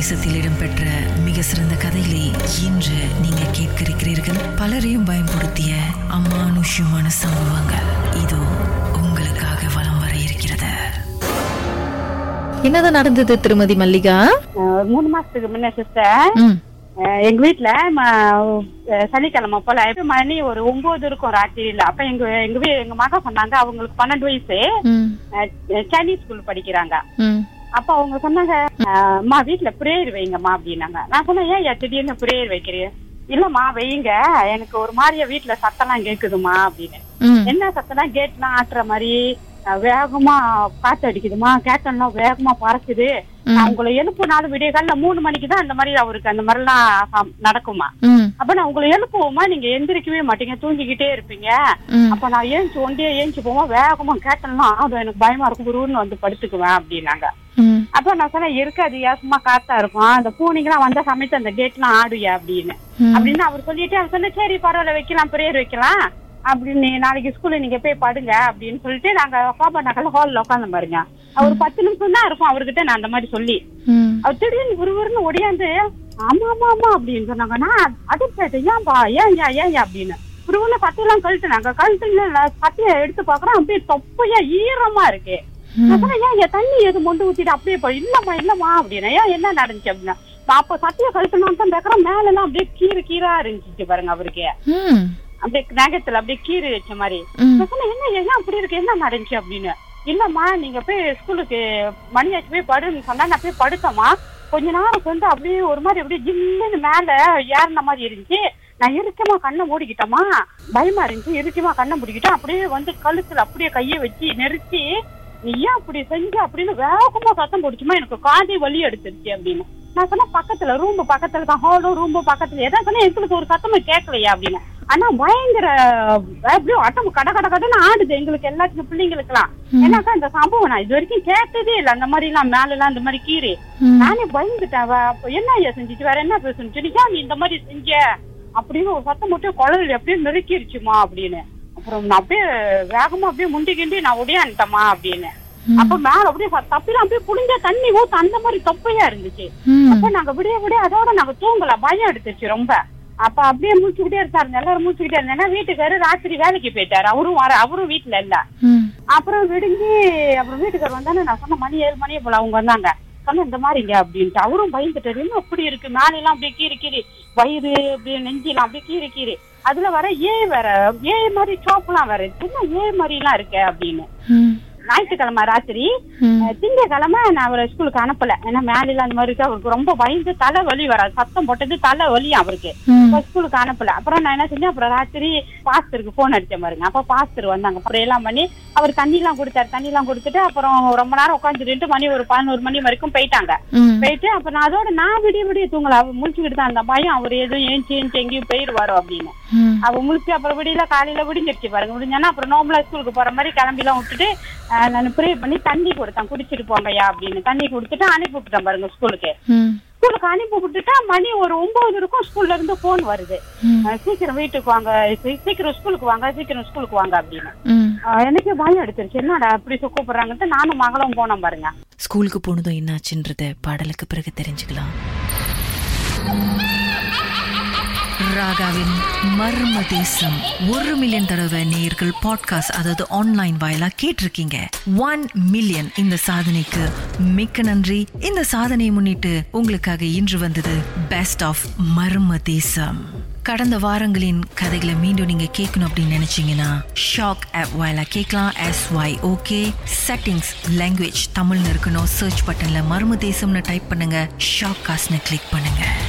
தேசத்தில் இடம்பெற்ற மிக சிறந்த கதைகளை இன்று நீங்க கேட்க இருக்கிறீர்கள் பலரையும் பயன்படுத்திய அமானுஷ்யமான சம்பவங்கள். இதோ உங்களுக்காக வலம் வர இருக்கிறது. என்னதான் நடந்தது திருமதி மல்லிகா? மூணு மாசத்துக்கு முன்ன சிஸ்டர் எங்க வீட்டுல சனிக்கிழமை போல மணி ஒரு ஒன்பது இருக்கும் ராத்திரியில அப்ப எங்க எங்க வீ எங்க மகன் சொன்னாங்க அவங்களுக்கு பன்னெண்டு வயசு. சைனீஸ் ஸ்கூல் படிக்கிறாங்க. அப்ப அவங்க சொன்னாங்க அம்மா வீட்டுல பிரேயர் வைங்கம்மா அப்படின்னாங்க. நான் சொன்னேன் ஏன் திடீர்னு பிரேயர் வைக்கிறீங்க? இல்லம்மா வைங்க. எனக்கு ஒரு மாதிரியா வீட்டுல சத்தம்லாம் கேக்குதுமா அப்படின்னு. என்ன சத்தம்னா கேட்லாம் ஆட்டுற மாதிரி வேகமா காத்து அடிக்குதுமா கேட்டெல்லாம் வேகமா பறக்குது. நான் உங்களை எழுப்புனாலும் விடிய காலைல மூணு மணிக்கு தான் அந்த மாதிரி அவருக்கு அந்த மாதிரிலாம் சம்- நடக்குமா அப்ப நான் உங்களை எழுப்புவோமா நீங்க எந்திரிக்கவே மாட்டீங்க. தூங்கிக்கிட்டே இருப்பீங்க. அப்ப நான் ஏஞ்சி ஒண்டியே ஏஞ்சி போவோம் வேகமா கேட்டெல்லாம் அது எனக்கு பயமா இருக்கும். குருன்னு வந்து படுத்துக்குவேன் அப்படின்னாங்க. அப்ப நான் சொன்னேன் இருக்காது சும்மா காத்தா இருக்கும். அந்த பூனைங்கெல்லாம் வந்த சமயத்து அந்த கேட்லாம் ஆடுயா அப்படின்னு. அப்படின்னு அவர் சொல்லிட்டு அவர் சொன்ன சரி பரவாயில்ல வைக்கலாம் பிரேயர் வைக்கலாம். அப்படின்னு நாளைக்கு ஸ்கூல்ல நீங்க போய் படுங்க அப்படின்னு சொல்லிட்டு நாங்க பாப்பா நகர்ல ஹால்ல உட்காந்து பாருங்க அவர் பத்து நிமிஷம் தான் இருக்கும் அவர்கிட்ட நான் அந்த மாதிரி சொல்லி. அவர் திடீர்னு விறுவிறுன்னு ஒடியாந்து ஆமா ஆமா ஆமா அப்படின்னு சொன்னாங்க. நான் அதிர்ச்சி ஏன்பா ஏன் ஏன் ஏன் ஏன் அப்படின்னு விறுவிறுன்னு சட்டையெல்லாம் கழட்டுனாங்க. கழட்டுல சட்டையை எடுத்து பாக்குறோம் அப்படியே தொப்பையா ஈரமா இருக்கு. ஏன் என் தண்ணி எது மொண்டு ஊத்திட்டு அப்படியே போய் இல்லம்மா இல்லம்மா அப்படின்னா. ஏன் என்ன நடந்துச்சு அப்படின்னா அப்ப சட்டையை கழட்டணும் தான் பேக்குறேன் மேல எல்லாம் அப்படியே கீறு கீரா இருந்துச்சு பாருங்க அவருக்கு. அப்படியே நகத்துல அப்படியே கீறு வச்ச மாதிரி. என்ன என்ன அப்படி இருக்கு? என்ன நடந்துச்சு அப்படின்னு? இல்லம்மா நீங்க போய் ஸ்கூலுக்கு மணி ஆச்சு போய் படுன்னு சொன்னா நான் போய் படுத்தம்மா. கொஞ்ச நேரம் வந்து அப்படியே ஒரு மாதிரி அப்படியே ஜில்லுன்னு மேல ஏறின மாதிரி இருந்துச்சு. நான் இறுக்கமா கண்ணை மூடிக்கிட்டோமா பயமா இருந்துச்சு. இறுக்கமா கண்ணை மூடிக்கிட்டேன். அப்படியே வந்து கழுத்துல அப்படியே கையை வச்சு நெரிச்சு நீ ஏன் அப்படி செஞ்ச அப்படின்னு வேகமா சத்தம் போடுச்சுமா எனக்கு காதை வலி எடுத்துருச்சு அப்படின்னு. நான் சொன்னேன் பக்கத்துல ரூம் பக்கத்துல தான் ஹாலும் ரூம் பக்கத்துல. எதாவது சொன்னா எங்களுக்கு ஒரு சத்தமும் கேட்கலையா அப்படின்னு. ஆனா பயங்கர அப்படியே அட்டம் கட கட கடன்னு ஆடுது எங்களுக்கு எல்லாத்துக்கும் பிள்ளைங்களுக்குலாம் ஏன்னாக்கா இந்த சம்பவம் நான் இது வரைக்கும் கேட்டதே இல்லை. அந்த மாதிரி எல்லாம் மேல எல்லாம் இந்த மாதிரி கீறி. நானே பயந்துட்டேன். என்ன ஐயா செஞ்சுச்சு? வேற என்ன பேசணும் நீ இந்த மாதிரி செஞ்ச? அப்படின்னு ஒரு சத்தம் மட்டும் குழல் அப்படியே நெருக்கிருச்சுமா அப்படின்னு. அப்புறம் நான் அப்படியே வேகமா அப்படியே முண்டி கிண்டி நான் ஒடியான்ட்டேமா அப்படின்னு. அப்ப மேல அப்படியே தப்பில அப்படியே புளிஞ்ச தண்ணி ஊத்து அந்த மாதிரி தொப்பையா இருந்துச்சு. அப்ப நாங்க விடிய விடிய அதோட நாங்க தூங்கல பயம் எடுத்துச்சு ரொம்ப. அப்ப அப்படியே மூச்சுக்கிட்டே இருந்தாரு எல்லாரும் மூச்சுக்கிட்டே இருந்தேன்னா வீட்டுக்காரு ராத்திரி வேலைக்கு போயிட்டாரு. அவரும் வர அவரும் வீட்டுல இல்ல. அப்புறம் விடிஞ்சு அப்புறம் வீட்டுக்காரர் வந்தானே நான் சொன்ன மணி ஏழு மணியே போல அவங்க வந்தாங்க. சொன்ன இந்த மாதிரிங்க அப்படின்ட்டு. அவரும் பயந்துட்டாரு. இன்னும் அப்படி இருக்கு? மேலெல்லாம் அப்படியே கீறி கீறி. வயிறு அப்படியே நெஞ்சிலாம் அப்படியே கீறி கீறி. அதுல வர ஏ வேற ஏ மாதிரி சோப்புலாம் வேற. என்ன ஏ மாதிரி எல்லாம் இருக்க அப்படின்னு. ஞாயிற்றுக்கிழமை ராத்திரி ம். அஹ், திங்கட்கிழமை நான் அவரை ஸ்கூலுக்கு அனுப்பல. ஏன்னா மேல அந்த மாதிரி இருக்கு. அவருக்கு ரொம்ப பயந்து தலை வலி வராது. சத்தம் போட்டது தலை வலி அவருக்கு ஸ்கூலுக்கு அனுப்பல. அப்புறம் நான் என்ன செஞ்சேன்? அப்புறம் ராத்திரி பாஸ்டருக்கு போன் அடிச்சேன் பாருங்க. அப்ப பாஸ்டர் வந்தாங்க. அப்புறம் எல்லாம் பண்ணி அவர் தண்ணி எல்லாம் கொடுத்தாரு தண்ணி எல்லாம் கொடுத்துட்டு அப்புறம் ரொம்ப நேரம் உட்காந்துட்டு மணி ஒரு பதினோரு மணி வரைக்கும் போயிட்டாங்க. போயிட்டு அப்ப நான் அதோட நான் விடிய விடிய தூங்கல. அவ முழிச்சுக்கிட்டு தான் அந்த பயம். அவர் எதுவும் ஏஞ்சி ஏஞ்சி எங்கேயும் போயிடுவாரோ அப்படின்னு. அவ முழிச்சு அப்புறம் விடியல காலையில விடிஞ்சிருச்சு பாருங்க. விடிஞ்சானா அப்புறம் நோம்பலா ஸ்கூலுக்கு போற மாதிரி கிளம்பிலாம் விட்டுட்டு அஹ், நான் ப்ரே பண்ணி தண்ணி கொடுத்தேன். குடிச்சிட்டு போங்கய்யா அப்படின்னு. தண்ணி கொடுத்துட்டு அனுப்பி விட்டுட்டேன் பாருங்க ஸ்கூலுக்கு ம். ஸ்கூலுக்கு அனுப்பி விட்டுட்டா மணி ஒரு ஒன்பது இருக்கும் ஸ்கூல்ல இருந்து போன் வருது. சீக்கிரம் வீட்டுக்கு வாங்க. சீக்கிரம் ஸ்கூலுக்கு வாங்க. சீக்கிரம் ஸ்கூலுக்கு வாங்க அப்படின்னு. எனக்கு பயம் எடுத்துருச்சு என்னடா அப்படி கூப்பிடுறாங்கன்ட்டு நானும் மகளும் போனோம் பாருங்க. ஸ்கூலுக்கு போனதும் என்னாச்சுன்றத பாடலுக்கு பிறகு தெரிஞ்சுக்கலாம். ராகாவின் மர்ம தேசம். ஒரு மில்லியன் தடவை நேயர்கள் பாட்காஸ்ட் அதாவது ஆன்லைன் வாயிலா கேட்டிருக்கீங்க. ஒன் மில்லியன் இந்த சாதனைக்கு மிக்க நன்றி. இந்த சாதனையை முன்னிட்டு உங்களுக்காக இன்று வந்தது பெஸ்ட் ஆஃப் மர்ம தேசம். கடந்த வாரங்களின் கதைகளை மீண்டும் நீங்க கேட்கணும் அப்படின்னு நினைச்சீங்கன்னா ஷாக் ஆப் வாயிலா கேட்கலாம். S Y okay settings language தமிழ்னு இருக்கணும். சர்ச் பட்டன்ல மர்ம தேசம்னு டைப் பண்ணுங்க. ஷாக் காஸ்ட்னு கிளிக் பண்ணுங்க.